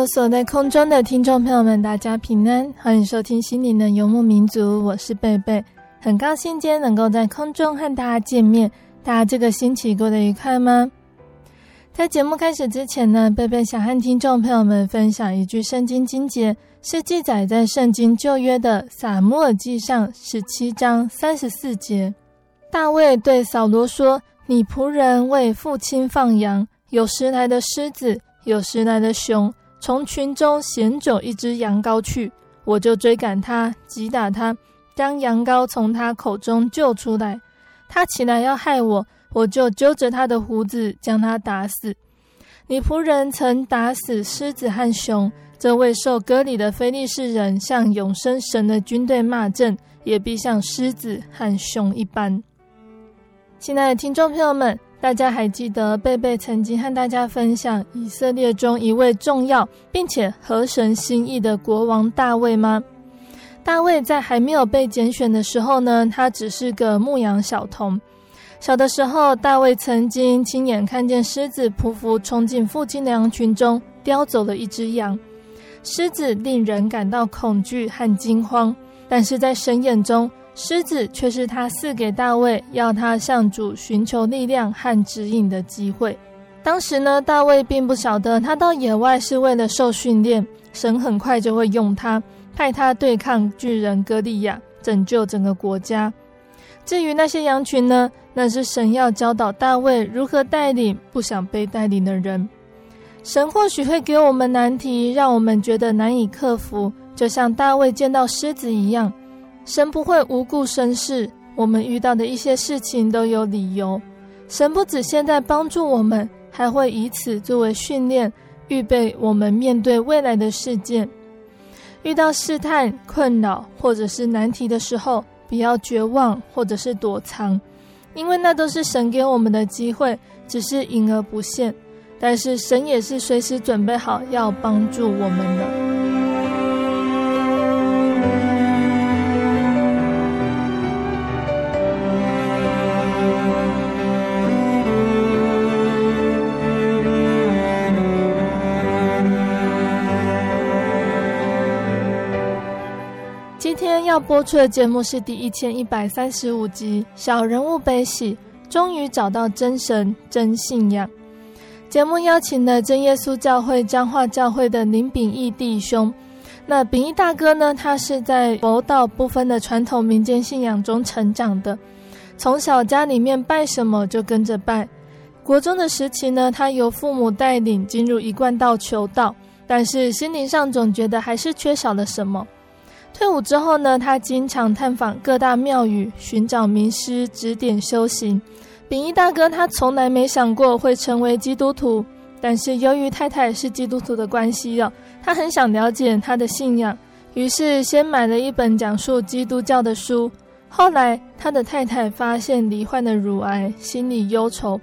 Hello，所在空中的听众朋友们，大家平安，欢迎收听心灵的游牧民族，我是贝贝，很高兴今天能够在空中和大家见面。大家这个星期过得愉快吗？在节目开始之前呢，贝贝想和听众朋友们分享一句圣经经节，是记载在圣经旧约的撒母耳记上十七章三十四节。大卫对扫罗说：“你仆人为父亲放羊，有时来的狮子，有时来的熊。”从群中衔走一只羊羔去，我就追赶他，击打他，将羊羔从他口中救出来。他起来要害我，我就揪着他的胡子，将他打死。你仆人曾打死狮子和熊，这位受割礼的非利士人向永生神的军队骂阵，也必像狮子和熊一般。亲爱的听众朋友们。大家还记得贝贝曾经和大家分享以色列中一位重要并且合神心意的国王大卫吗？大卫在还没有被拣选的时候呢，他只是个牧羊小童。小的时候，大卫曾经亲眼看见狮子匍匐冲进父亲的羊群中，叼走了一只羊。狮子令人感到恐惧和惊慌，但是在神眼中，狮子却是他赐给大卫，要他向主寻求力量和指引的机会。当时呢，大卫并不晓得他到野外是为了受训练，神很快就会用他，派他对抗巨人歌利亚，拯救整个国家。至于那些羊群呢，那是神要教导大卫如何带领不想被带领的人。神或许会给我们难题，让我们觉得难以克服，就像大卫见到狮子一样。神不会无故生事，我们遇到的一些事情都有理由。神不止现在帮助我们，还会以此作为训练，预备我们面对未来的事件。遇到试探、困扰或者是难题的时候，不要绝望或者是躲藏，因为那都是神给我们的机会，只是隐而不现。但是神也是随时准备好要帮助我们的。播出的节目是第一千一百三十五集《小人物悲喜》，终于找到真神真信仰。节目邀请了真耶稣教会彰化教会的林秉义弟兄。那秉义大哥呢，他是在佛道不分的传统民间信仰中成长的，从小家里面拜什么就跟着拜。国中的时期呢，他由父母带领进入一贯道求道，但是心灵上总觉得还是缺少了什么。退伍之后呢，他经常探访各大庙宇，寻找名师指点修行。秉义大哥他从来没想过会成为基督徒，但是由于太太是基督徒的关系哦，他很想了解他的信仰，于是先买了一本讲述基督教的书。后来他的太太发现罹患的乳癌，心里忧愁，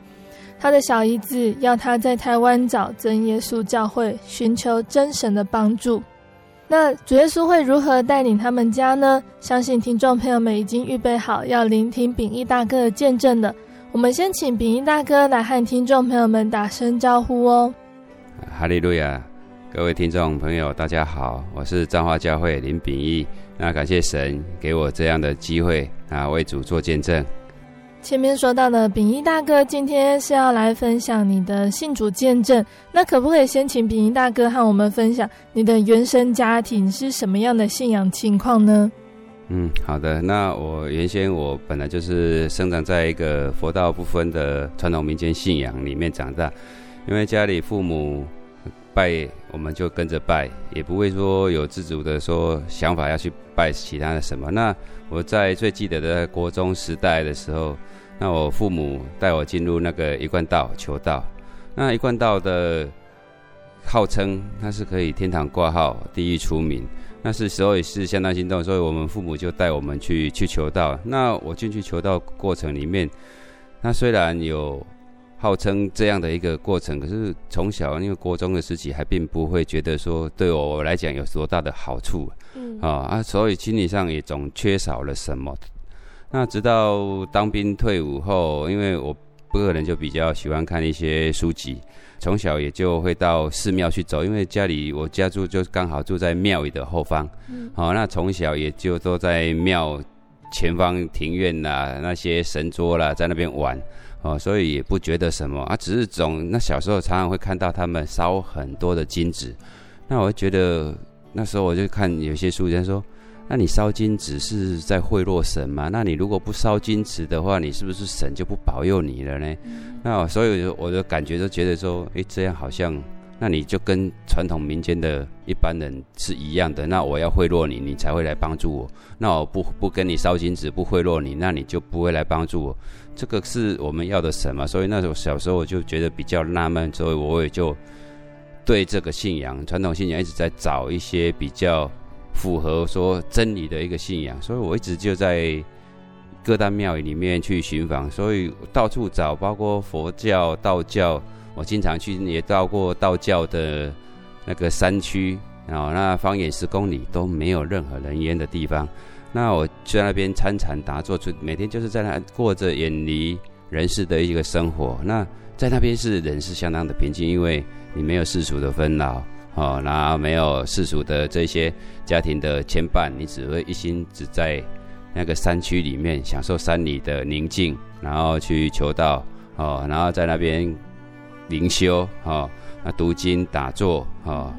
他的小姨子要他在台湾找真耶稣教会，寻求真神的帮助。那主耶稣会如何带领他们家呢？相信听众朋友们已经预备好要聆听秉义大哥的见证了。我们先请秉益大哥来和听众朋友们打声招呼哦。哈利路亚，各位听众朋友，大家好，我是彰化教会林秉益。那感谢神给我这样的机会啊，为主做见证。前面说到的秉义大哥，今天是要来分享你的信主见证。那可不可以先请秉义大哥和我们分享你的原生家庭是什么样的信仰情况呢？嗯，好的。那我原先我本来就是生长在一个佛道不分的传统民间信仰里面长大，因为家里父母拜，我们就跟着拜，也不会说有自主的说想法要去拜其他的什么。那我在最记得的国中时代的时候。那我父母带我进入那个一贯道求道，那一贯道的号称它是可以天堂挂号、地狱出名，那是时候也是相当心动，所以我们父母就带我们去去求道。那我进去求道过程里面，那虽然有号称这样的一个过程，可是从小因为国中的时期还并不会觉得说对我来讲有多大的好处，嗯。啊啊，所以心理上也总缺少了什么。那直到当兵退伍后，因为我个人就比较喜欢看一些书籍，从小也就会到寺庙去走，因为家里我家住就刚好住在庙宇的后方，嗯，好，那从小也就都在庙前方庭院呐，那些神桌啦，在那边玩，哦，所以也不觉得什么啊，只是总那小时候常常会看到他们烧很多的金纸，那我觉得那时候我就看有些书人说。那你烧金纸是在贿赂神吗？那你如果不烧金纸的话，你是不是神就不保佑你了呢？嗯、那所以我的感觉都觉得说，诶、欸，这样好像，那你就跟传统民间的一般人是一样的。那我要贿赂你，你才会来帮助我。那我不不跟你烧金纸，不贿赂你，那你就不会来帮助我。这个是我们要的神嘛？所以那时候小时候我就觉得比较纳闷，所以我也就对这个信仰，传统信仰一直在找一些比较。符合说真理的一个信仰，所以我一直就在各大庙宇里面去寻访，所以到处找，包括佛教、道教，我经常去，也到过道教的那个山区啊，那方圆十公里都没有任何人烟的地方，那我就在那边参禅打坐，就每天就是在那过着远离人世的一个生活。那在那边是人是相当的平静，因为你没有世俗的纷扰。哦，然后没有世俗的这些家庭的牵绊，你只会一心只在那个山区里面享受山里的宁静，然后去求道，哦，然后在那边灵修，哦，那读经打坐，哦，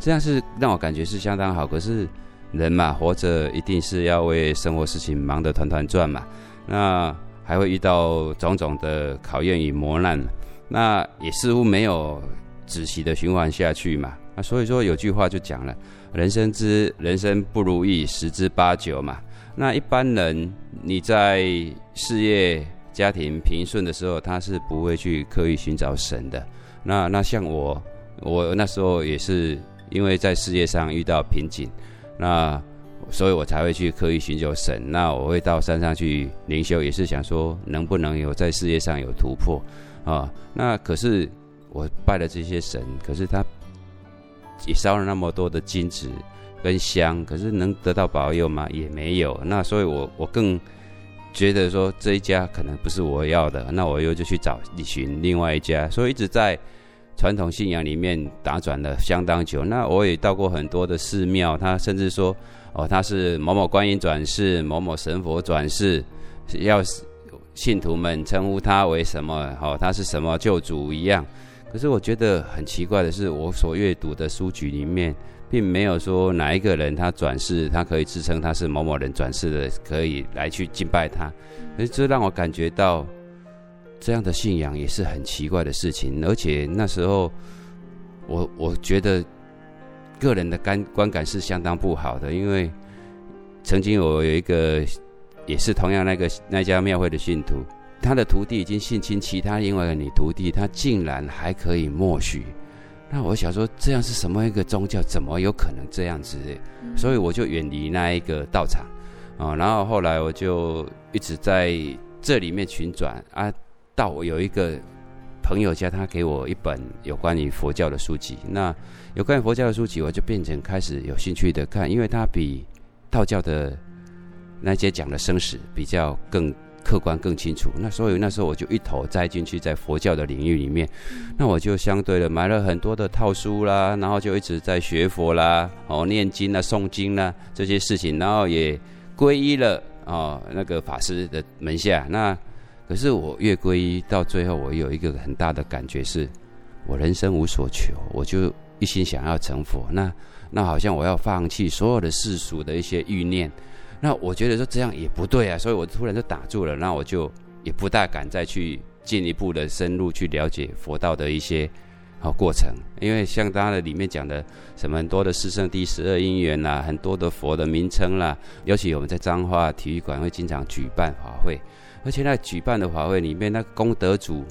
这样是让我感觉是相当好。可是人嘛，活着一定是要为生活事情忙得团团转嘛，那还会遇到种种的考验与磨难，那也似乎没有止息的循环下去嘛。那所以说有句话就讲了，人生之人生不如意十之八九嘛。那一般人你在事业、家庭平顺的时候，他是不会去刻意寻找神的。那那像我，我那时候也是因为在事业上遇到瓶颈，那所以我才会去刻意寻求神。那我会到山上去灵修，也是想说能不能有在事业上有突破啊。那可是我拜了这些神，可是他。也烧了那么多的金纸跟香，可是能得到保佑吗？也没有。那所以，我我更觉得说这一家可能不是我要的。那我又就去找寻另外一家。所以一直在传统信仰里面打转了相当久。那我也到过很多的寺庙，他甚至说哦，他是某某观音转世，某某神佛转世，要信徒们称呼他为什么？哦，他是什么救主一样。可是我觉得很奇怪的是，我所阅读的书籍里面，并没有说哪一个人他转世，他可以自称他是某某人转世的，可以来去敬拜他。可是这让我感觉到，这样的信仰也是很奇怪的事情。而且那时候，我我觉得个人的观观感是相当不好的，因为曾经我有一个也是同样那个那家庙会的信徒。他的徒弟已经性侵其他另外一个女徒弟，他竟然还可以默许。那我想说，这样是什么一个宗教？怎么有可能这样子？所以我就远离那一个道场啊。然后后来我就一直在这里面旋转啊。到我有一个朋友家，他给我一本有关于佛教的书籍。那有关于佛教的书籍，我就变成开始有兴趣的看，因为它比道教的那些讲的生死比较更。客观、更清楚。那所以那时候我就一头栽进去，在佛教的领域里面，那我就相对的买了很多的套书啦，然后就一直在学佛啦，哦，念经啦、诵经啦这些事情，然后也皈依了哦那个法师的门下。那可是我越皈依到最后，我有一个很大的感觉是，我人生无所求，我就一心想要成佛。那那好像我要放弃所有的世俗的一些欲念。那我觉得说这样也不对啊，所以我突然就打住了。那我就也不大敢再去进一步的深入去了解佛道的一些好过程，因为像他的里面讲的什么很多的四圣第十二因缘啦，很多的佛的名称啦，尤其我们在彰化体育馆会经常举办法会，而且那举办的法会里面那个功德主，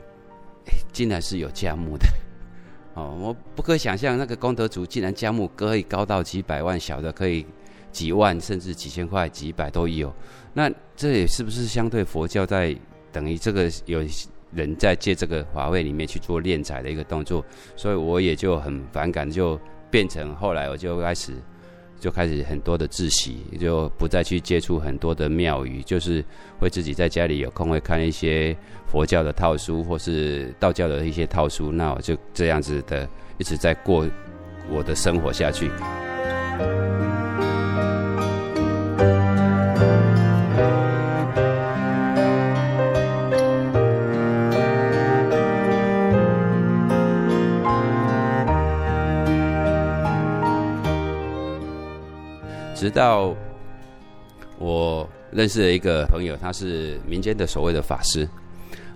竟然是有价目的。哦，我不可想象那个功德主竟然价目可以高到几百万，小的可以。几万甚至几千块、几百都有，那这也是不是相对佛教在等于这个有人在借这个法会里面去做敛财的一个动作，所以我也就很反感，就变成后来我就开始就开始很多的自习，就不再去接触很多的庙宇，就是会自己在家里有空会看一些佛教的套书或是道教的一些套书，那我就这样子的一直在过我的生活下去。直到我认识了一个朋友，他是民间的所谓的法师，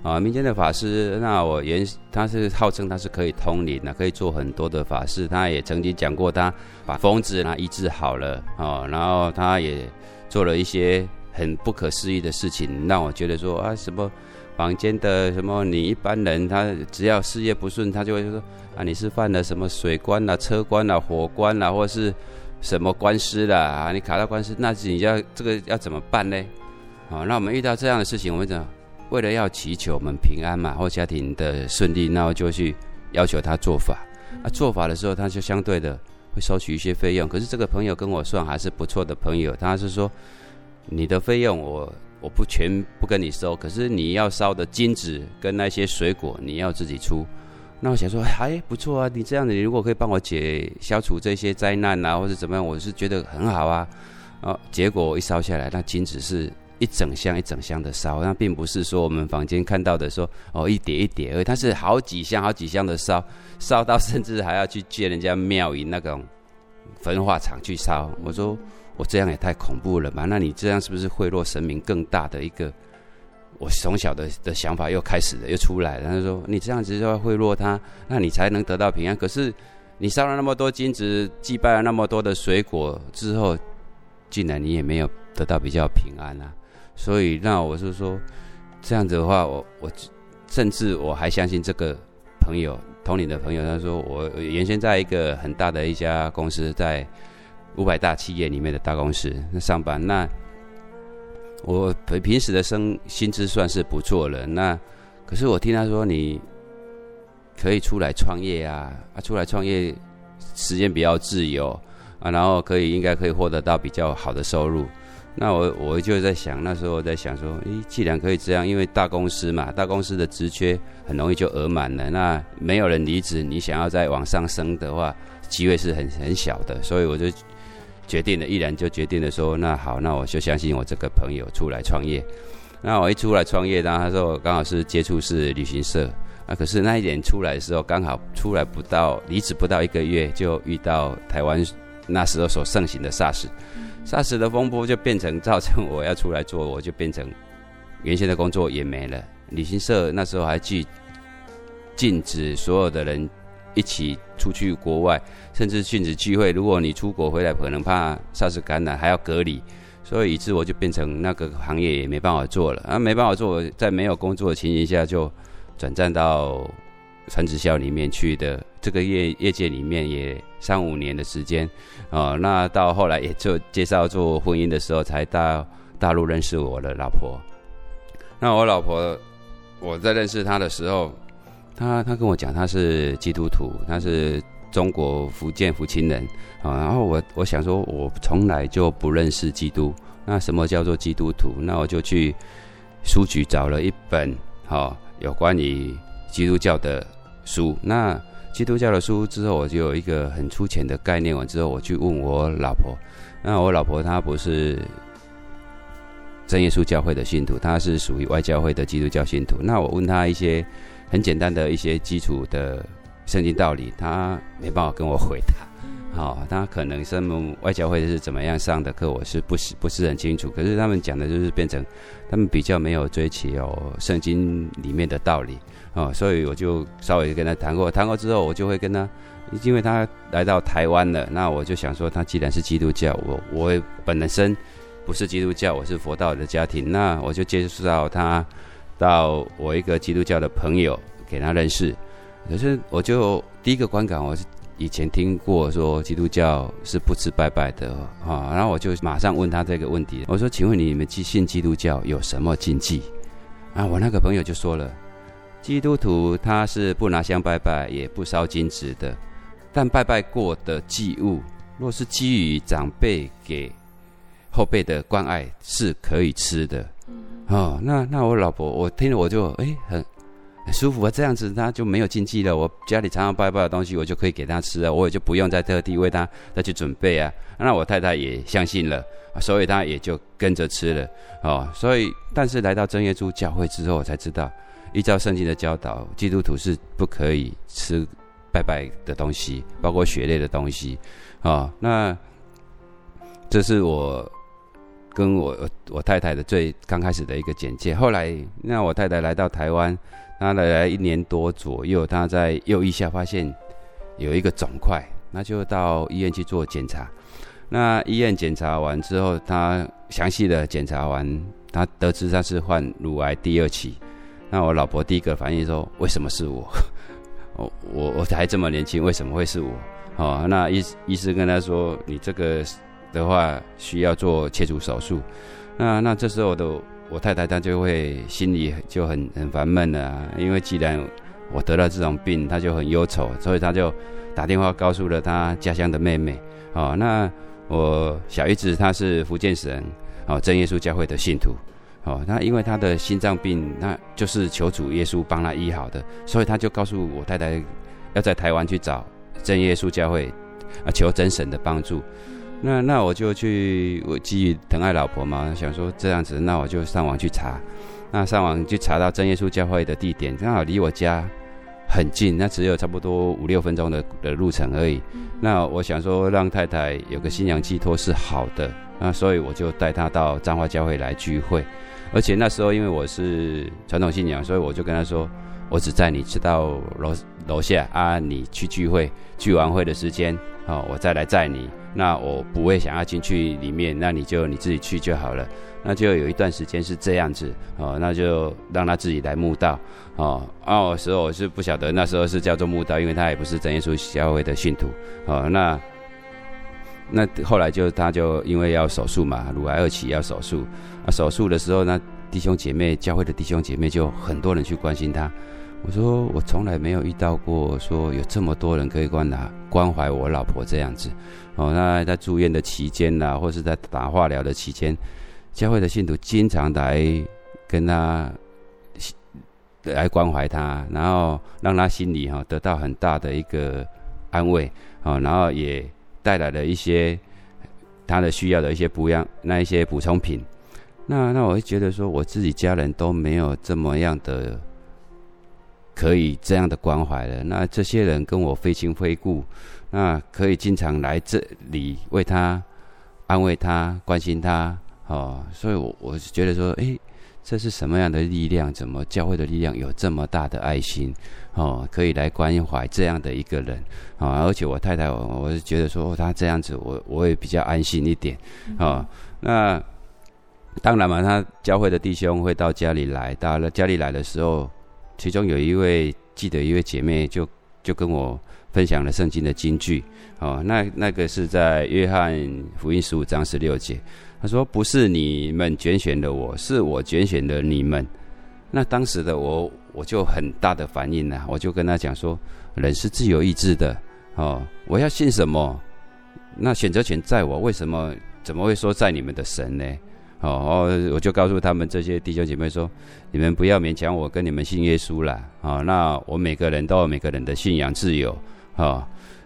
啊，民间的法师。那我原他是号称他是可以通灵的，可以做很多的法事。他也曾经讲过，他把疯子呢医治好了，啊，然后他也做了一些很不可思议的事情，让我觉得说啊，什么房间的什么你一般人，他只要事业不顺，他就会说啊，你是犯了什么水关啊、车关啊、火关啊，或是。什么官司啦？啊，你卡到官司，那你要这个要怎么办呢？啊，那我们遇到这样的事情，我们怎么为了要祈求我们平安嘛，或家庭的顺利，那我就去要求他做法。啊，做法的时候，他就相对的会收取一些费用。可是这个朋友跟我算还是不错的朋友，他是说你的费用我我不全不跟你收，可是你要烧的金子跟那些水果你要自己出。那我想说，还不错啊！你这样子，你如果可以帮我解消除这些灾难啊，或者怎么样，我是觉得很好啊。哦，结果一烧下来，那金子是一整箱一整箱的烧，那并不是说我们房间看到的说哦一叠一叠，而，它是好几箱好几箱的烧，烧到甚至还要去借人家庙宇那种焚化厂去烧。我说我这样也太恐怖了吧？那你这样是不是贿赂神明更大的一个？我从小的的想法又开始了，又出来了。他说：“你这样子就要贿赂他，那你才能得到平安。可是你烧了那么多金子，祭拜了那么多的水果之后，竟然你也没有得到比较平安啊！所以，那我是说，这样子的话，我我甚至我还相信这个朋友，同龄的朋友，他说我原先在一个很大的一家公司，在五百大企业里面的大公司那上班，那。”我平平时的生薪资算是不错了，那可是我听他说你可以出来创业啊，啊，出来创业时间比较自由啊，然后可以应该可以获得到比较好的收入。那我我就在想，那时候我在想说，诶，既然可以这样，因为大公司嘛，大公司的职缺很容易就额满了，那没有人离职，你想要再往上升的话，机会是很很小的，所以我就。决定了，毅然就决定了说，那好，那我就相信我这个朋友出来创业。那我一出来创业，然后他说我刚好是接触是旅行社，啊，可是那一年出来的时候，刚好出来不到离职不到一个月，就遇到台湾那时候所盛行的 SARS，SARS 的风波就变成造成我要出来做，我就变成原先的工作也没了。旅行社那时候还拒禁止所有的人。一起出去国外，甚至禁止聚会。如果你出国回来，可能怕 SARS 感染，还要隔离，所以以致我就变成那个行业也没办法做了。啊，没办法做，在没有工作的情形下，就转战到传直销里面去的。这个业业界里面也三五年的时间，哦，那到后来也就介绍做婚姻的时候，才到大陆认识我的老婆。那我老婆，我在认识她的时候。他他跟我讲，他是基督徒，他是中国福建福清人啊。然后我我想说，我从来就不认识基督。那什么叫做基督徒？那我就去书局找了一本哈有关于基督教的书。那基督教的书之后，我就有一个很粗浅的概念。完之后，我去问我老婆。那我老婆她不是真耶稣教会的信徒，她是属于外教会的基督教信徒。那我问她一些很简单的一些基础的圣经道理，他没办法跟我回答。好、哦，他可能他们外教会是怎么样上的课，我是不是不是很清楚。可是他们讲的就是变成，他们比较没有追求圣经里面的道理哦，所以我就稍微跟他谈过，谈过之后，我就会跟他，因为他来到台湾了，那我就想说，他既然是基督教，我我本身不是基督教，我是佛道的家庭，那我就接触到他到我一个基督教的朋友给他认识。可是我就第一个观感，我是。以前听过说基督教是不吃拜拜的啊，然后我就马上问他这个问题，我说：“请问你们信基督教有什么禁忌？”啊，我那个朋友就说了：“基督徒他是不拿香拜拜，也不烧金纸的，但拜拜过的祭物，若是基于长辈给后辈的关爱，是可以吃的。”哦，那那我老婆我听了我就哎很。很舒服啊，这样子他就没有禁忌了。我家里常常拜拜的东西，我就可以给他吃啊，我也就不用再特地为他再去准备啊。那我太太也相信了，所以他也就跟着吃了哦。所以，但是来到正月初教会之后，我才知道，依照圣经的教导，基督徒是不可以吃拜拜的东西，包括血类的东西哦。那这是我跟我我太太的最刚开始的一个简介。后来，那我太太来到台湾。她来了一年多左右，她在右腋下发现有一个肿块，那就到医院去做检查。那医院检查完之后，他详细的检查完，他得知他是患乳癌第二期。那我老婆第一个反应说：“为什么是我？我我我还这么年轻，为什么会是我？”哦，那医医师跟他说：“你这个的话需要做切除手术。”那那这时候的。我太太她就会心里就很很烦闷了啊，因为既然我得了这种病，她就很忧愁，所以她就打电话告诉了她家乡的妹妹。哦，那我小姨子她是福建省哦真耶稣教会的信徒。哦，那因为她的心脏病，那就是求主耶稣帮她医好的，所以她就告诉我太太要在台湾去找真耶稣教会啊，求真神的帮助。那那我就去，我基于疼爱老婆嘛，想说这样子，那我就上网去查，那上网去查到真耶稣教会的地点，刚好离我家很近，那只有差不多五六分钟的的路程而已。那我想说让太太有个信仰寄托是好的，那所以我就带她到彰化教会来聚会，而且那时候因为我是传统信仰，所以我就跟她说，我只载你去到楼楼下啊，你去聚会聚完会的时间，哦，我再来载你。那我不会想要进去里面，那你就你自己去就好了。那就有一段时间是这样子哦，那就让他自己来慕道哦。哦，时候我是不晓得，那时候是叫做慕道，因为他也不是真耶稣教会的信徒哦。那那后来就他就因为要手术嘛，乳癌二期要手术啊。手术的时候，那弟兄姐妹教会的弟兄姐妹就很多人去关心他。我说我从来没有遇到过说有这么多人可以关他关怀我老婆这样子。哦，那在住院的期间呐，或是在打化疗的期间，教会的信徒经常来跟他来关怀他，然后让他心里哈得到很大的一个安慰啊，然后也带来了一些他的需要的一些补养，那一些补充品。那那我会觉得说，我自己家人都没有这么样的可以这样的关怀了。那这些人跟我非亲非故。那可以经常来这里为他安慰他、关心他，哦，所以我我是觉得说，诶，这是什么样的力量？怎么教会的力量有这么大的爱心？哦，可以来关怀这样的一个人，啊、哦，而且我太太，我我是觉得说，他这样子，我我也比较安心一点，哦，那当然嘛，他教会的弟兄会到家里来，到了家里来的时候，其中有一位记得一位姐妹就就跟我。分享了圣经的金句，哦，那那个是在约翰福音十五章十六节，他说：“不是你们拣选的我，是我拣选的你们。”那当时的我，我就很大的反应了，我就跟他讲说：“人是自由意志的，哦，我要信什么，那选择权在我，为什么怎么会说在你们的神呢？哦，我就告诉他们这些弟兄姐妹说，你们不要勉强我跟你们信耶稣了，哦，那我每个人都有每个人的信仰自由，哦，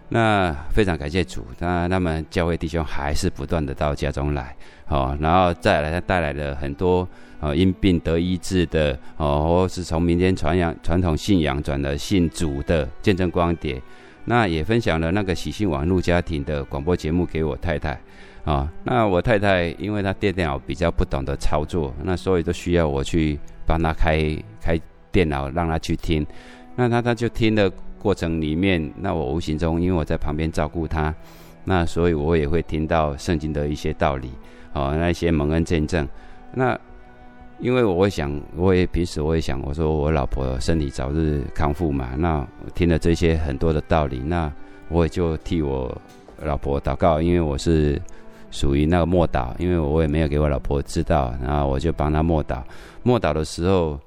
那非常感谢主，那他们教会弟兄还是不断的到家中来，哦，然后再来他带来了很多，哦，因病得医治的，哦，或是从民间传扬传统信仰转了信主的见证光碟，那也分享了那个喜信网络家庭的广播节目给我太太。啊、那我太太因为她电脑比较不懂得操作，那所以都需要我去帮她开开电脑，让她去听。那她她就听的过程里面，那我无形中因为我在旁边照顾她，那所以我也会听到圣经的一些道理，哦，那一些蒙恩见证。那因为我会想，我也平时我也想，我说我老婆身体早日康复嘛。那听了这些很多的道理，那我也就替我老婆祷告，因为我是。属于那个默祷，因为我也没有给我老婆知道，然后我就帮她默祷。默祷的时候，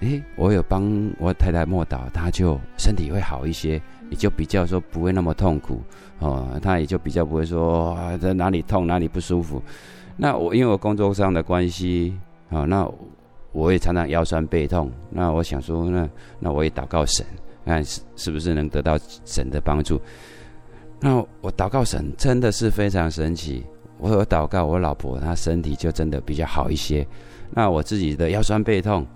诶，我有帮我太太默祷，她就身体会好一些，也就比较说不会那么痛苦哦，她也就比较不会说啊在哪里痛哪里不舒服。那我因为我工作上的关系啊、哦，那我也常常腰酸背痛。那我想说，那那我也祷告神，看是是不是能得到神的帮助。那我祷告神真的是非常神奇。我有祷告，我老婆她身体就真的比较好一些。那我自己的腰酸背痛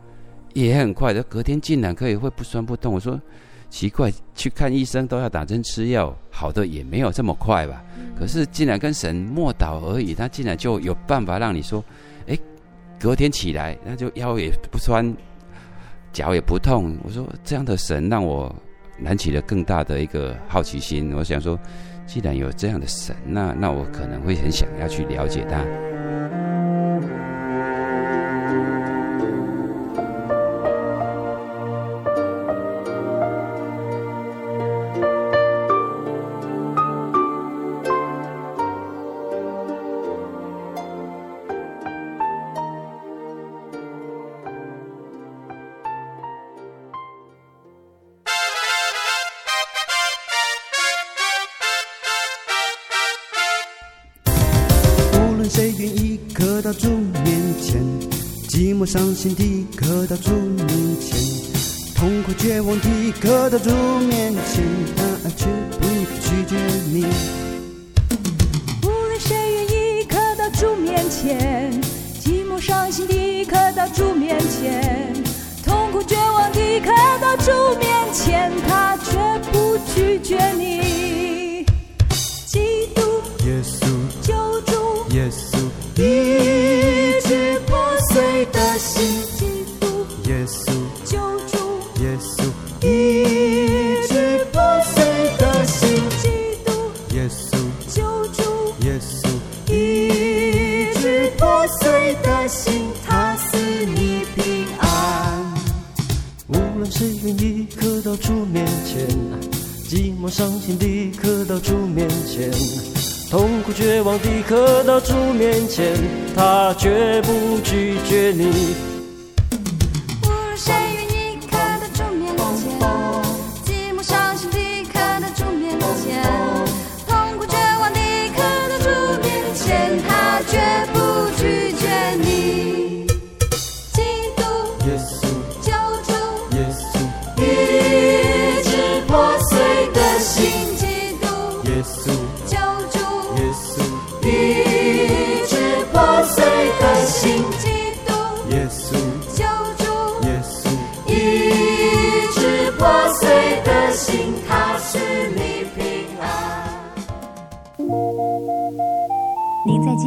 也很快的，隔天竟然可以会不酸不痛。我说奇怪，去看医生都要打针吃药，好的也没有这么快吧？可是竟然跟神默祷而已，他竟然就有办法让你说，哎，隔天起来那就腰也不酸，脚也不痛。我说这样的神让我燃起了更大的一个好奇心。我想说。既然有这样的神，那那我可能会很想要去了解他。谁愿意刻到主面前？寂寞伤心地刻到主面前，痛苦绝望地刻到主面前，他绝不拒绝你。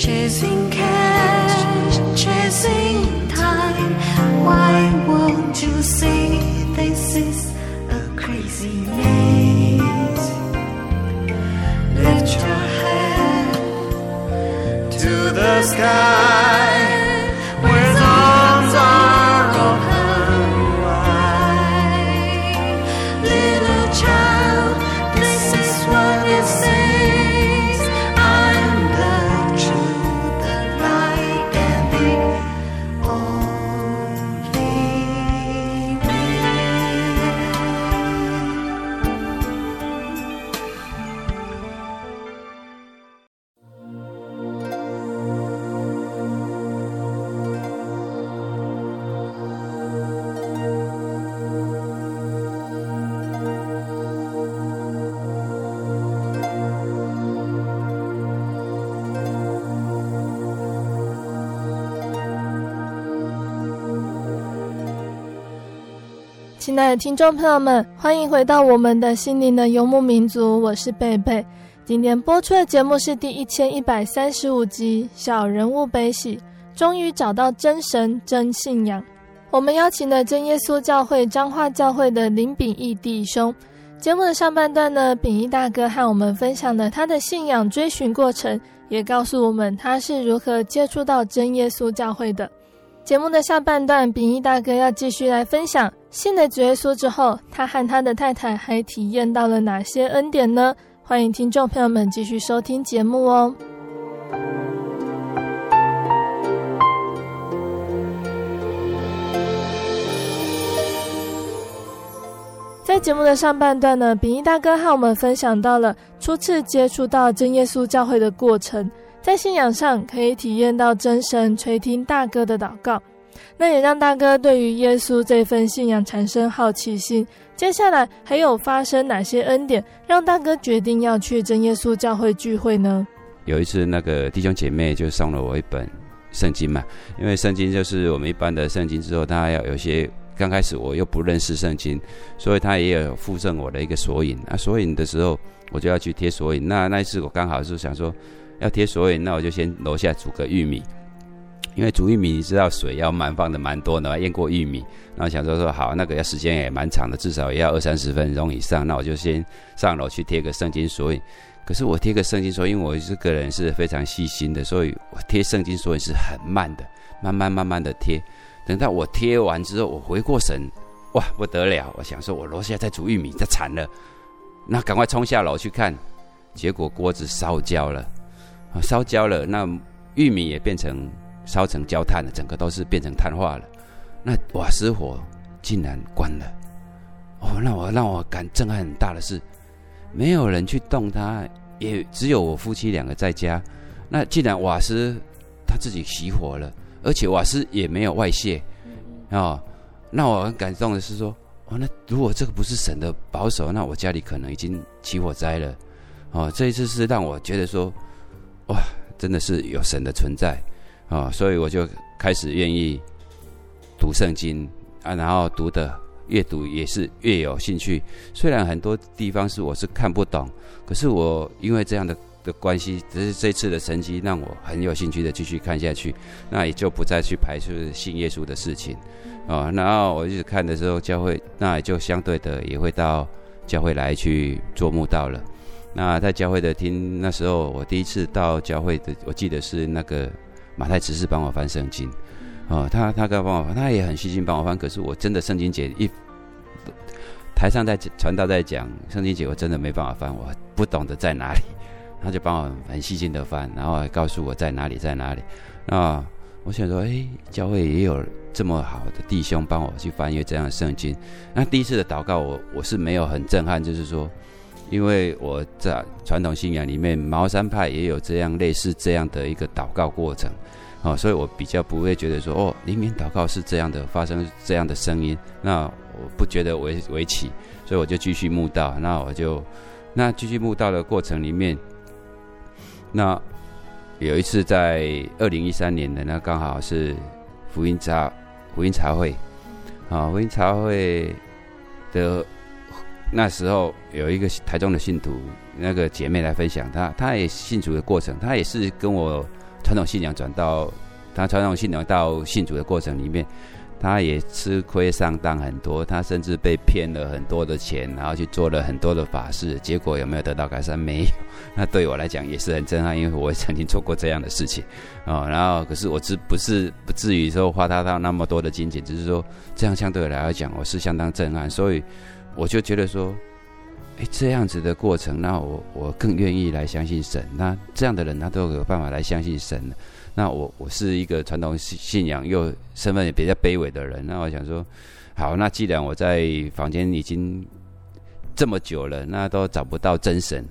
Chasing cash, chasing time. Why won't you see this is a crazy maze? Lift your head to the sky, 听众朋友们，欢迎回到我们的心灵的游牧民族，我是贝贝。今天播出的节目是第一千一百三十五集《小人物悲喜》，终于找到真神真信仰。我们邀请了真耶稣教会彰化教会的林秉义弟兄。节目的上半段呢，秉义大哥和我们分享了他的信仰追寻过程，也告诉我们他是如何接触到真耶稣教会的。节目的下半段，秉义大哥要继续来分享信了主耶稣之后，他和他的太太还体验到了哪些恩典呢？欢迎听众朋友们继续收听节目哦。在节目的上半段呢，秉义大哥和我们分享到了初次接触到真耶稣教会的过程，在信仰上可以体验到真神垂听大哥的祷告，那也让大哥对于耶稣这份信仰产生好奇心。接下来还有发生哪些恩典，让大哥决定要去真耶稣教会聚会呢？有一次，那个弟兄姐妹就送了我一本圣经嘛，因为圣经就是我们一般的圣经之后，他要有些。刚开始我又不认识圣经，所以他也有附赠我的一个索引。那索引的时候，我就要去贴索引。那那一次我刚好是想说要贴索引，那我就先楼下煮个玉米，因为煮玉米你知道水要蛮放的蛮多的，要腌过玉米。然后想说说好，那个要时间也蛮长的，至少也要二三十分钟以上。那我就先上楼去贴个圣经索引。可是我贴个圣经索引，因为我这个人是非常细心的，所以我贴圣经索引是很慢的，慢慢慢慢的贴。等到我贴完之后，我回过神，哇，不得了！我想说，我楼下在煮玉米，这惨了，那赶快冲下楼去看，结果锅子烧焦了，啊，烧焦了，那玉米也变成烧成焦炭了，整个都是变成碳化了。那瓦斯火竟然关了，哦，那我让我感震撼很大的是，没有人去动它，也只有我夫妻两个在家，那既然瓦斯它自己熄火了。而且瓦斯也没有外泄，哦，那我很感动的是说，哦，那如果这个不是神的保守，那我家里可能已经起火灾了，哦，这一次是让我觉得说，哇，真的是有神的存在，啊、哦，所以我就开始愿意读圣经啊，然后读的越读也是越有兴趣，虽然很多地方是我是看不懂，可是我因为这样的。的关系，只是这次的神迹让我很有兴趣的继续看下去，那也就不再去排斥信耶稣的事情，啊、然后我一直看的时候，教会那也就相对的也会到教会来去做慕道了。那在教会的听，那时候我第一次到教会的，我记得是那个马太只是帮我翻圣经，哦，他他刚帮我翻，他也很细心帮我翻，可是我真的圣经节一台上在传道在讲圣经节，我真的没办法翻，我不懂得在哪里。他就帮我很细心的翻，然后还告诉我在哪里，在哪里。那我想说，哎，教会也有这么好的弟兄帮我去翻阅这样的圣经。那第一次的祷告，我我是没有很震撼，就是说，因为我在传统信仰里面，茅山派也有这样类似这样的一个祷告过程，哦，所以我比较不会觉得说，哦，灵敏祷告是这样的，发生这样的声音，那我不觉得为为奇，所以我就继续慕道。那我就那继续慕道的过程里面。那有一次在二零一三年的那刚好是福音茶福音茶会啊，福音茶会的那时候有一个台中的信徒那个姐妹来分享，她她也信主的过程，她也是跟我传统信仰转到他传统信仰到信主的过程里面。他也吃亏上当很多，他甚至被骗了很多的钱，然后去做了很多的法事，结果有没有得到改善？没有。那对我来讲也是很震撼，因为我曾经做过这样的事情啊、哦。然后可是我只不是不至于说花他到那么多的金钱，只是说这样相对来讲我是相当震撼，所以我就觉得说，这样子的过程，那我我更愿意来相信神。那这样的人他都有办法来相信神。那我我是一个传统信信仰又身份也比较卑微的人，那我想说，好，那既然我在房间已经这么久了，那都找不到真神，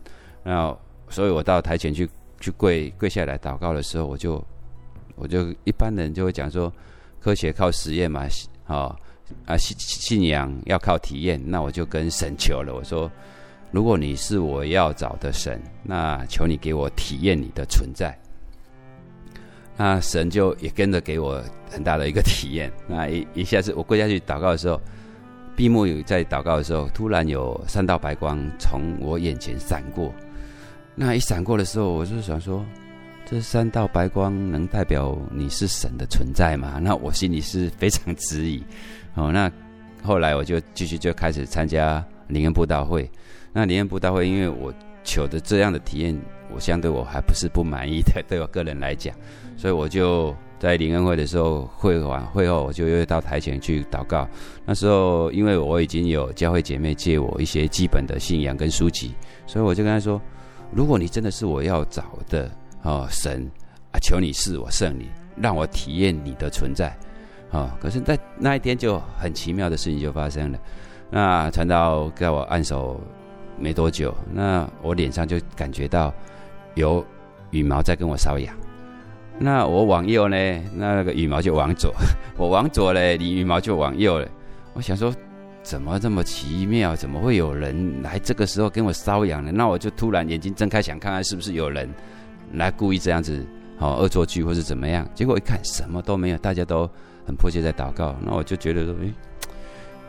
那所以我到台前去去跪跪下来祷告的时候，我就我就一般人就会讲说，科学靠实验嘛，哦啊信信仰要靠体验，那我就跟神求了，我说，如果你是我要找的神，那求你给我体验你的存在。那神就也跟着给我很大的一个体验。那一一下子我跪下去祷告的时候，闭目在祷告的时候，突然有三道白光从我眼前闪过。那一闪过的时候，我就想说，这三道白光能代表你是神的存在吗？那我心里是非常质疑。哦，那后来我就继续就开始参加灵恩布道会。那灵恩布道会，因为我求的这样的体验，我相对我还不是不满意的，对我个人来讲。所以我就在灵恩会的时候，会完会后，我就又到台前去祷告。那时候，因为我已经有教会姐妹借我一些基本的信仰跟书籍，所以我就跟她说：“如果你真的是我要找的哦，神啊，求你赐我圣灵，让我体验你的存在。”哦，可是，在那一天就很奇妙的事情就发生了。那传道给我按手没多久，那我脸上就感觉到有羽毛在跟我搔痒。那我往右呢，那个羽毛就往左；我往左嘞，你羽毛就往右了。我想说，怎么这么奇妙？怎么会有人来这个时候跟我搔痒呢？那我就突然眼睛睁开，想看看是不是有人来故意这样子哦恶作剧或是怎么样。结果一看，什么都没有，大家都很迫切在祷告。那我就觉得说，诶。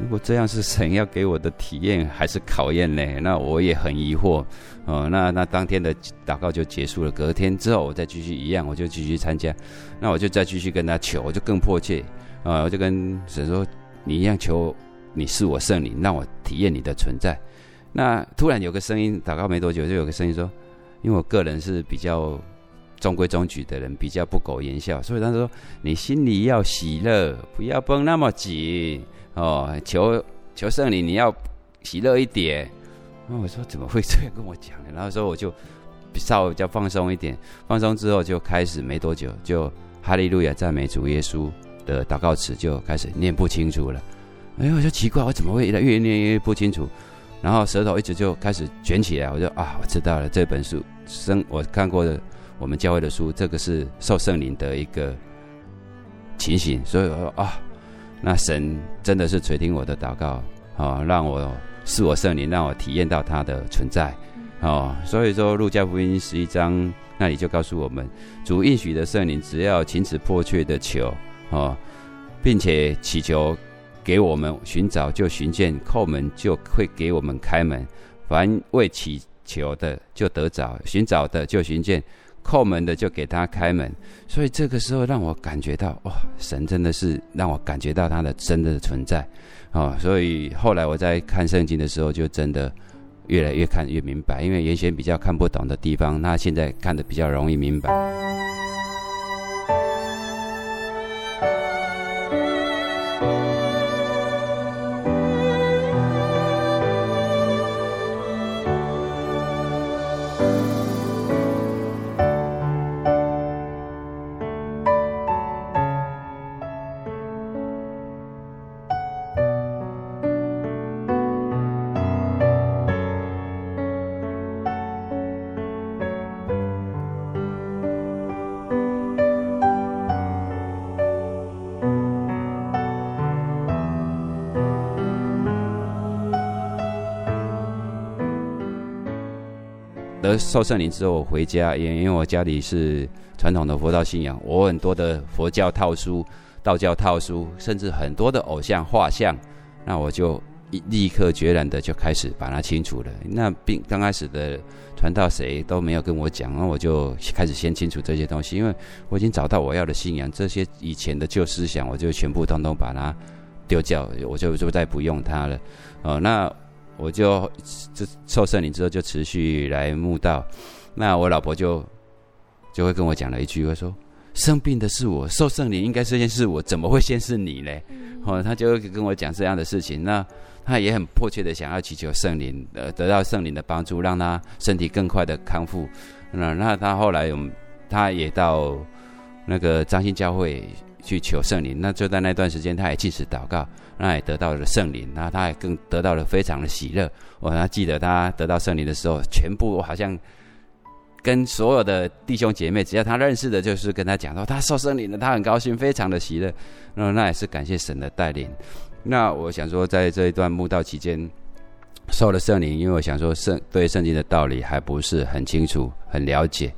如果这样是神要给我的体验还是考验呢？那我也很疑惑。哦，那那当天的祷告就结束了。隔天之后我再继续一样，我就继续参加。那我就再继续跟他求，我就更迫切啊！我就跟神说：“你一样求，你是我圣灵，让我体验你的存在。”那突然有个声音，祷告没多久就有个声音说：“因为我个人是比较中规中矩的人，比较不苟言笑，所以他说你心里要喜乐，不要绷那么紧。”哦，求求圣灵，你要喜乐一点。那我说怎么会这样跟我讲呢？然后说我就稍微比较放松一点，放松之后就开始没多久，就哈利路亚赞美主耶稣的祷告词就开始念不清楚了。哎，我就奇怪，我怎么会越念越不清楚？然后舌头一直就开始卷起来。我就啊，我知道了，这本书生我看过的我们教会的书，这个是受圣灵的一个情形。所以我说啊。那神真的是垂听我的祷告，哦，让我是我圣灵，让我体验到他的存在，哦，所以说路加福音十一章那里就告诉我们，主应许的圣灵，只要勤此迫切的求，哦，并且祈求给我们，寻找就寻见，叩门就会给我们开门，凡为祈求的就得找，寻找的就寻见。叩门的就给他开门，所以这个时候让我感觉到，哇，神真的是让我感觉到他的真的存在，哦，所以后来我在看圣经的时候，就真的越来越看越明白，因为原先比较看不懂的地方，那现在看的比较容易明白。受圣灵之后，我回家，因因为我家里是传统的佛道信仰，我很多的佛教套书、道教套书，甚至很多的偶像画像，那我就立刻决然的就开始把它清除了。那并刚开始的传道谁都没有跟我讲，那我就开始先清除这些东西，因为我已经找到我要的信仰，这些以前的旧思想，我就全部通通把它丢掉，我就就再不用它了。哦，那我就就受圣灵之后就持续来慕道，那我老婆就就会跟我讲了一句，会说。生病的是我，受圣灵应该是先是我，怎么会先是你呢？哦，他就会跟我讲这样的事情。那他也很迫切的想要祈求圣灵，呃，得到圣灵的帮助，让他身体更快的康复。那那他后来，他也到那个张兴教会去求圣灵。那就在那段时间，他也继续祷告，那也得到了圣灵。那他也更得到了非常的喜乐。我还记得他得到圣灵的时候，全部好像。跟所有的弟兄姐妹，只要他认识的，就是跟他讲说他受圣灵了，他很高兴，非常的喜乐。那那也是感谢神的带领。那我想说，在这一段墓道期间，受了圣灵，因为我想说圣对圣经的道理还不是很清楚、很了解。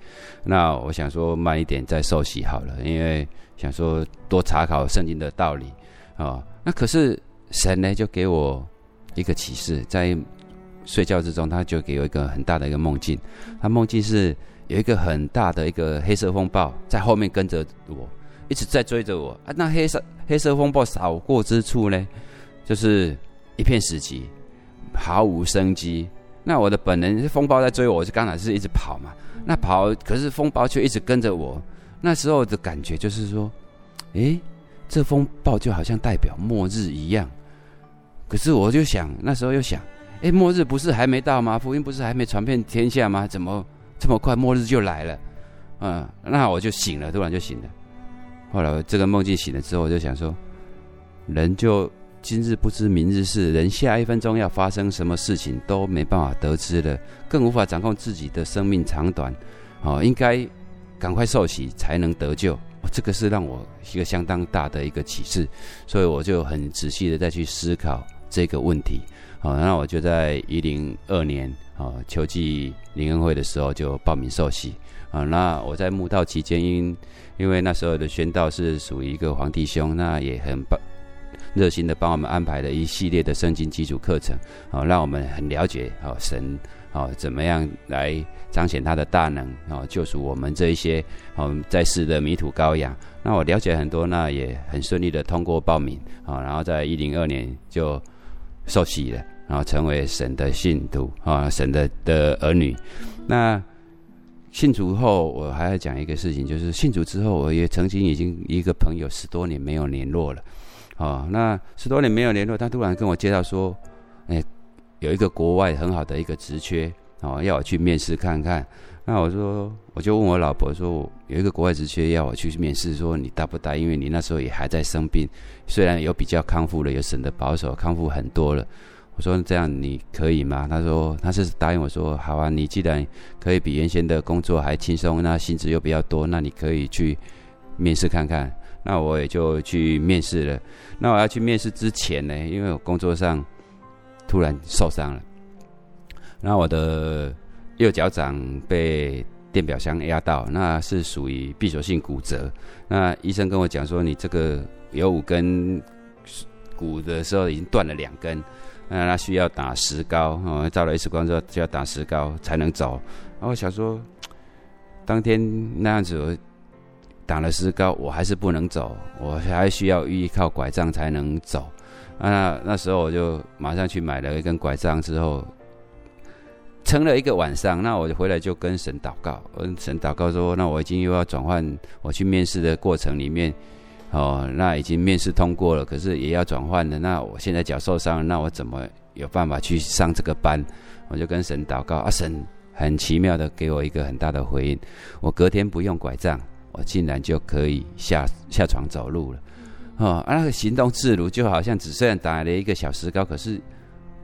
那我想说慢一点再受洗好了，因为想说多查考圣经的道理啊、哦。那可是神呢，就给我一个启示，在。睡觉之中，他就给我一个很大的一个梦境。他梦境是有一个很大的一个黑色风暴在后面跟着我，一直在追着我啊。那黑色黑色风暴扫过之处呢，就是一片死寂，毫无生机。那我的本能是，风暴在追我，我是刚才是一直跑嘛。那跑，可是风暴却一直跟着我。那时候的感觉就是说，诶，这风暴就好像代表末日一样。可是我就想，那时候又想。诶，末日不是还没到吗？福音不是还没传遍天下吗？怎么这么快末日就来了？嗯，那我就醒了，突然就醒了。后来这个梦境醒了之后，我就想说，人就今日不知明日事，人下一分钟要发生什么事情都没办法得知了，更无法掌控自己的生命长短。哦，应该赶快受洗才能得救。哦，这个是让我一个相当大的一个启示，所以我就很仔细的再去思考这个问题。好，那我就在一零二年啊秋季灵恩会的时候就报名受洗啊。那我在慕道期间，因因为那时候的宣道是属于一个黄弟兄，那也很棒热心的帮我们安排了一系列的圣经基础课程哦，让我们很了解哦神哦怎么样来彰显他的大能啊，救赎我们这一些哦在世的迷途羔羊。那我了解很多，那也很顺利的通过报名啊，然后在一零二年就受洗了。然后成为神的信徒啊，神的的儿女。那信主后，我还要讲一个事情，就是信主之后，我也曾经已经一个朋友十多年没有联络了。哦，那十多年没有联络，他突然跟我介绍说，哎，有一个国外很好的一个职缺，哦，要我去面试看看。那我说，我就问我老婆说，有一个国外职缺要我去面试，说你答不答？因为你那时候也还在生病，虽然有比较康复了，有省得保守，康复很多了。我说这样你可以吗？他说他是答应我说好啊，你既然可以比原先的工作还轻松，那薪资又比较多，那你可以去面试看看。那我也就去面试了。那我要去面试之前呢，因为我工作上突然受伤了，那我的右脚掌被电表箱压到，那是属于闭锁性骨折。那医生跟我讲说，你这个有五根骨的时候已经断了两根。那他需要打石膏哦，照了 X 光之后就要打石膏才能走。然后我想说，当天那样子打了石膏，我还是不能走，我还需要依靠拐杖才能走。那那时候我就马上去买了一根拐杖，之后撑了一个晚上。那我就回来就跟神祷告，跟神祷告说：那我已经又要转换我去面试的过程里面。哦，那已经面试通过了，可是也要转换了。那我现在脚受伤了，那我怎么有办法去上这个班？我就跟神祷告，啊，神很奇妙的给我一个很大的回应。我隔天不用拐杖，我竟然就可以下下床走路了。哦，啊，那个行动自如，就好像只虽然打了一个小石膏，可是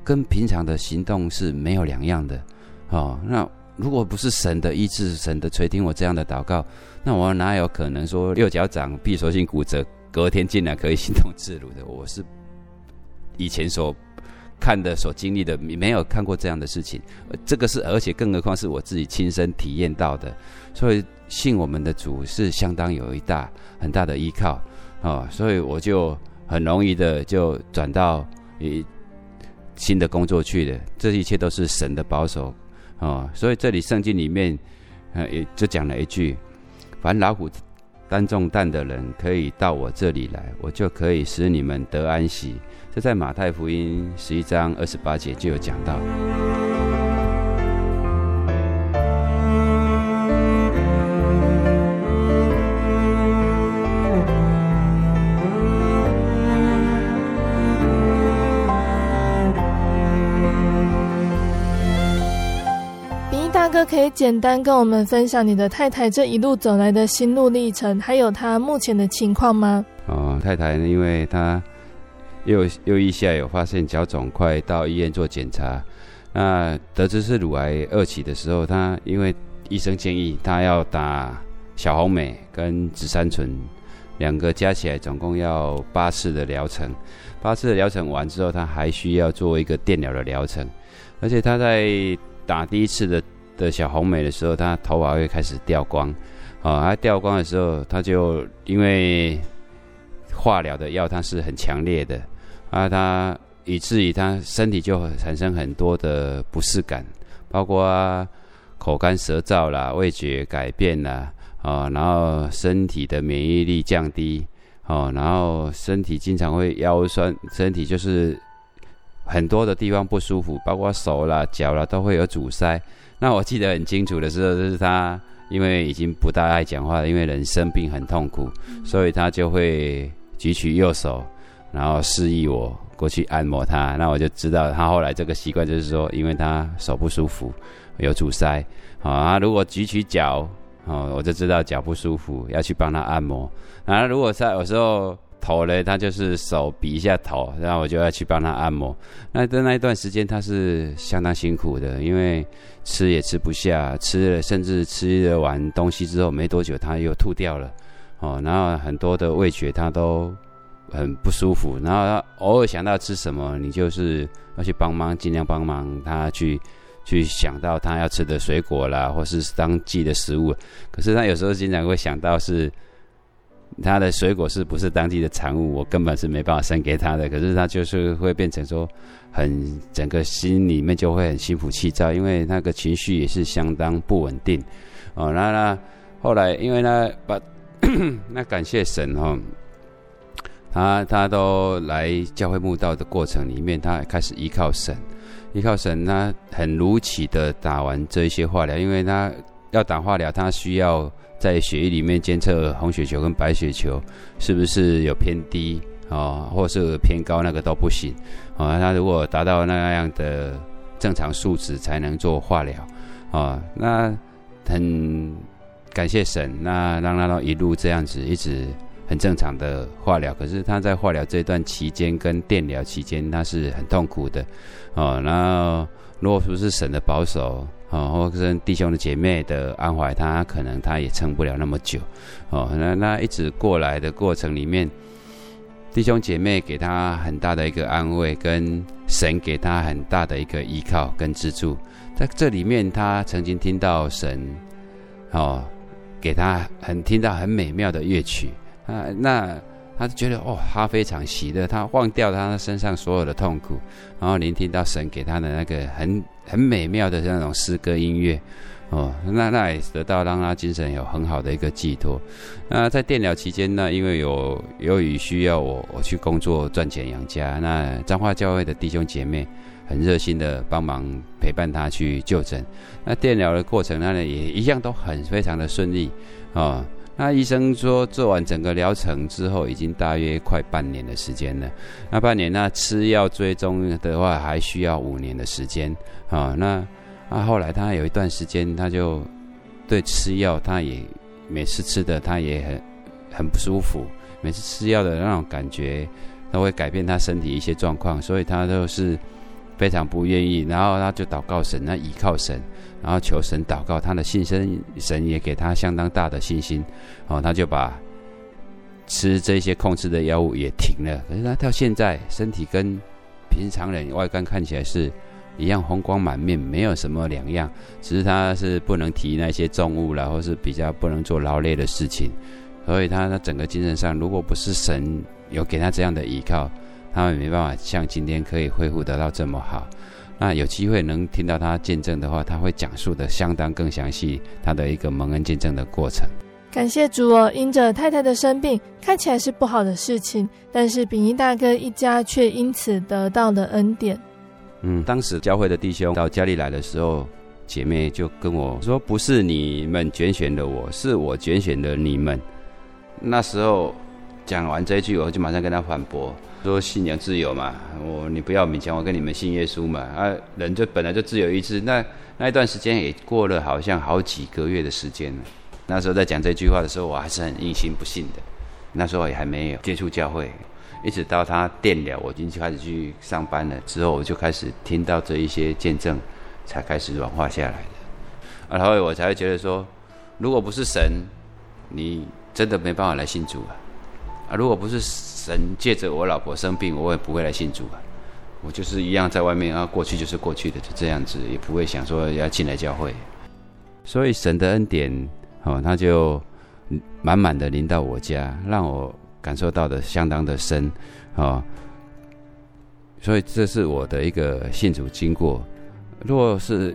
跟平常的行动是没有两样的。哦，那如果不是神的医治，神的垂听我这样的祷告。那我哪有可能说右脚掌闭锁性骨折，隔天竟然可以行动自如的？我是以前所看的、所经历的，没有看过这样的事情。这个是，而且更何况是我自己亲身体验到的。所以信我们的主是相当有一大很大的依靠、哦，所以我就很容易的就转到一新的工作去的，这一切都是神的保守哦。所以这里圣经里面，呃，也就讲了一句：凡老虎担重担的人，可以到我这里来，我就可以使你们得安息。这在马太福音十一章二十八节就有讲到。哥可以简单跟我们分享你的太太这一路走来的心路历程，还有她目前的情况吗？哦，太太呢，因为她右右腋下有发现脚肿，快到医院做检查。那得知是乳癌二期的时候，她因为医生建议她要打小红美跟紫杉醇两个加起来总共要八次的疗程。八次的疗程完之后，她还需要做一个电疗的疗程，而且她在打第一次的。的小红莓的时候，她头发会开始掉光，啊，他掉光的时候，她就因为化疗的药它是很强烈的，啊，她以至于她身体就产生很多的不适感，包括口干舌燥啦、味觉改变啦，啊，然后身体的免疫力降低，哦，然后身体经常会腰酸，身体就是很多的地方不舒服，包括手啦、脚啦都会有阻塞。那我记得很清楚的时候，就是他因为已经不大爱讲话了，因为人生病很痛苦，所以他就会举起右手，然后示意我过去按摩他。那我就知道他后来这个习惯就是说，因为他手不舒服，有阻塞，啊，他如果举起脚，哦，我就知道脚不舒服，要去帮他按摩。然后如果在有时候。头呢，他就是手比一下头，然后我就要去帮他按摩。那在那一段时间，他是相当辛苦的，因为吃也吃不下，吃了甚至吃了完东西之后没多久，他又吐掉了。哦，然后很多的味觉他都很不舒服。然后他偶尔想到吃什么，你就是要去帮忙，尽量帮忙他去去想到他要吃的水果啦，或是当季的食物。可是他有时候经常会想到是。他的水果是不是当地的产物？我根本是没办法生给他的。可是他就是会变成说，很整个心里面就会很心浮气躁，因为那个情绪也是相当不稳定。哦，那那后来因为呢，把那感谢神哦，他他都来教会慕道的过程里面，他开始依靠神，依靠神，他很如期的打完这一些化疗，因为他要打化疗，他需要。在血液里面监测红血球跟白血球是不是有偏低啊，或是偏高，那个都不行啊。那如果达到那样的正常数值，才能做化疗啊。那很感谢神，那让他一路这样子一直很正常的化疗。可是他在化疗这段期间跟电疗期间，他是很痛苦的啊。然后如果不是神的保守。哦，或者是弟兄的姐妹的安怀，他可能他也撑不了那么久。哦，那那一直过来的过程里面，弟兄姐妹给他很大的一个安慰，跟神给他很大的一个依靠跟支柱。在这里面，他曾经听到神，哦，给他很听到很美妙的乐曲啊，那。他就觉得哦，他非常喜乐，他忘掉他身上所有的痛苦，然后聆听到神给他的那个很很美妙的那种诗歌音乐，哦，那那也得到让他精神有很好的一个寄托。那在电疗期间呢，因为有由于需要我我去工作赚钱养家，那彰化教会的弟兄姐妹很热心的帮忙陪伴他去就诊。那电疗的过程呢，也一样都很非常的顺利啊。那医生说，做完整个疗程之后，已经大约快半年的时间了。那半年，那吃药追踪的话，还需要五年的时间啊。那啊，后来他有一段时间，他就对吃药，他也每次吃的他也很很不舒服，每次吃药的那种感觉，都会改变他身体一些状况，所以他都是非常不愿意。然后他就祷告神，那倚靠神。然后求神祷告，他的信心，神也给他相当大的信心，哦，他就把吃这些控制的药物也停了。可是他到现在身体跟平常人外观看起来是一样红光满面，没有什么两样，只是他是不能提那些重物了，或是比较不能做劳累的事情。所以他他整个精神上，如果不是神有给他这样的依靠，他们没办法像今天可以恢复得到这么好。那有机会能听到他见证的话，他会讲述的相当更详细，他的一个蒙恩见证的过程。感谢主哦，因着太太的生病，看起来是不好的事情，但是秉一大哥一家却因此得到了恩典。嗯，当时教会的弟兄到家里来的时候，姐妹就跟我说：“不是你们拣选的我，是我拣选的你们。”那时候讲完这一句，我就马上跟他反驳。说信仰自由嘛，我你不要勉强我跟你们信耶稣嘛啊，人就本来就自由意志。那那一段时间也过了好像好几个月的时间了。那时候在讲这句话的时候，我还是很硬心不信的。那时候也还没有接触教会，一直到他电了，我已经开始去上班了之后，我就开始听到这一些见证，才开始软化下来的。然后我才会觉得说，如果不是神，你真的没办法来信主啊。啊，如果不是神借着我老婆生病，我也不会来信主啊。我就是一样在外面啊，过去就是过去的，就这样子，也不会想说要进来教会。所以神的恩典，哦，他就满满的临到我家，让我感受到的相当的深，哦。所以这是我的一个信主经过。若是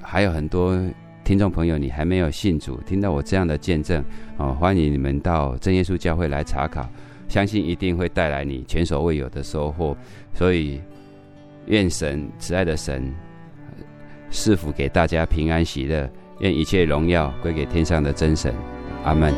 还有很多。听众朋友，你还没有信主，听到我这样的见证，哦，欢迎你们到真耶稣教会来查考，相信一定会带来你前所未有的收获。所以，愿神慈爱的神赐福给大家平安喜乐，愿一切荣耀归给天上的真神，阿门。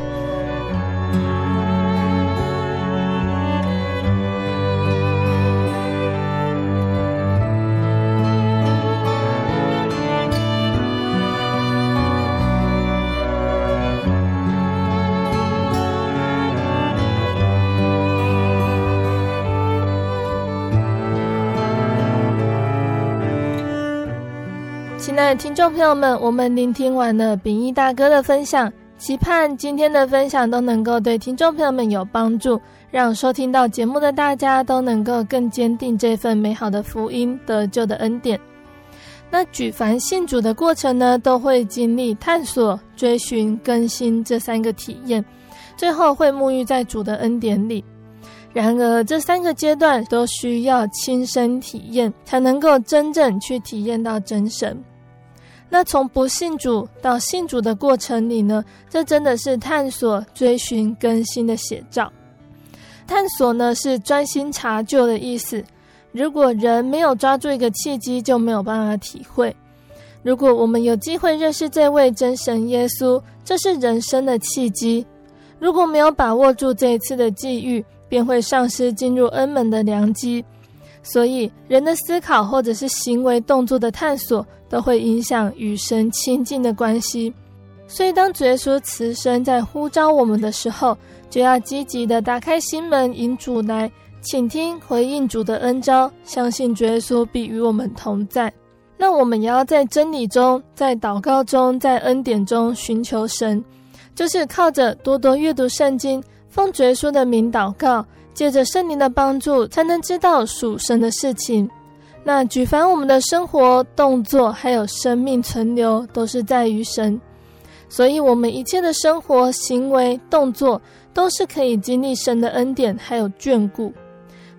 听众朋友们，我们聆听完了秉一大哥的分享，期盼今天的分享都能够对听众朋友们有帮助，让收听到节目的大家都能够更坚定这份美好的福音得救的恩典。那举凡信主的过程呢，都会经历探索、追寻、更新这三个体验，最后会沐浴在主的恩典里。然而，这三个阶段都需要亲身体验，才能够真正去体验到真神。那从不信主到信主的过程里呢，这真的是探索、追寻、更新的写照。探索呢是专心查究的意思。如果人没有抓住一个契机，就没有办法体会。如果我们有机会认识这位真神耶稣，这是人生的契机。如果没有把握住这一次的际遇，便会丧失进入恩门的良机。所以，人的思考或者是行为动作的探索，都会影响与神亲近的关系。所以，当主耶稣慈声在呼召我们的时候，就要积极的打开心门，引主来倾听、回应主的恩召，相信主耶稣必与我们同在。那我们也要在真理中、在祷告中、在恩典中寻求神，就是靠着多多阅读圣经，奉主耶稣的名祷告。借着圣灵的帮助，才能知道属神的事情。那举凡我们的生活、动作，还有生命存留，都是在于神。所以，我们一切的生活、行为、动作，都是可以经历神的恩典，还有眷顾。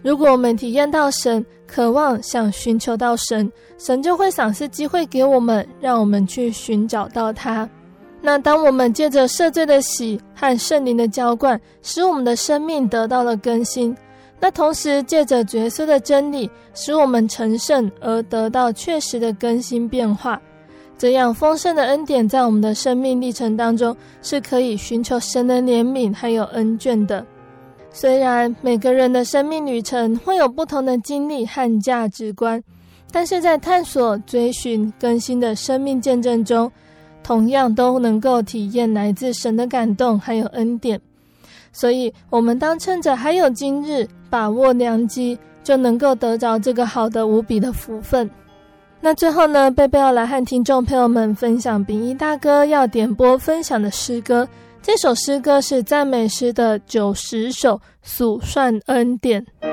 如果我们体验到神，渴望想寻求到神，神就会赏赐机会给我们，让我们去寻找到他。那当我们借着赦罪的喜和圣灵的浇灌，使我们的生命得到了更新；那同时借着角色的真理，使我们成圣而得到确实的更新变化。这样丰盛的恩典，在我们的生命历程当中，是可以寻求神的怜悯还有恩眷的。虽然每个人的生命旅程会有不同的经历和价值观，但是在探索、追寻、更新的生命见证中，同样都能够体验来自神的感动，还有恩典，所以我们当趁着还有今日，把握良机，就能够得着这个好的无比的福分。那最后呢，贝贝要来和听众朋友们分享秉一大哥要点播分享的诗歌，这首诗歌是赞美诗的九十首，数算恩典。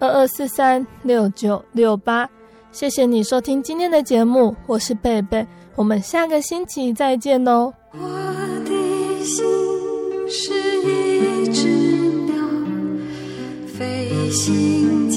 二二四三六九六八，谢谢你收听今天的节目，我是贝贝，我们下个星期再见哦。我的心是一只鸟，飞行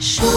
说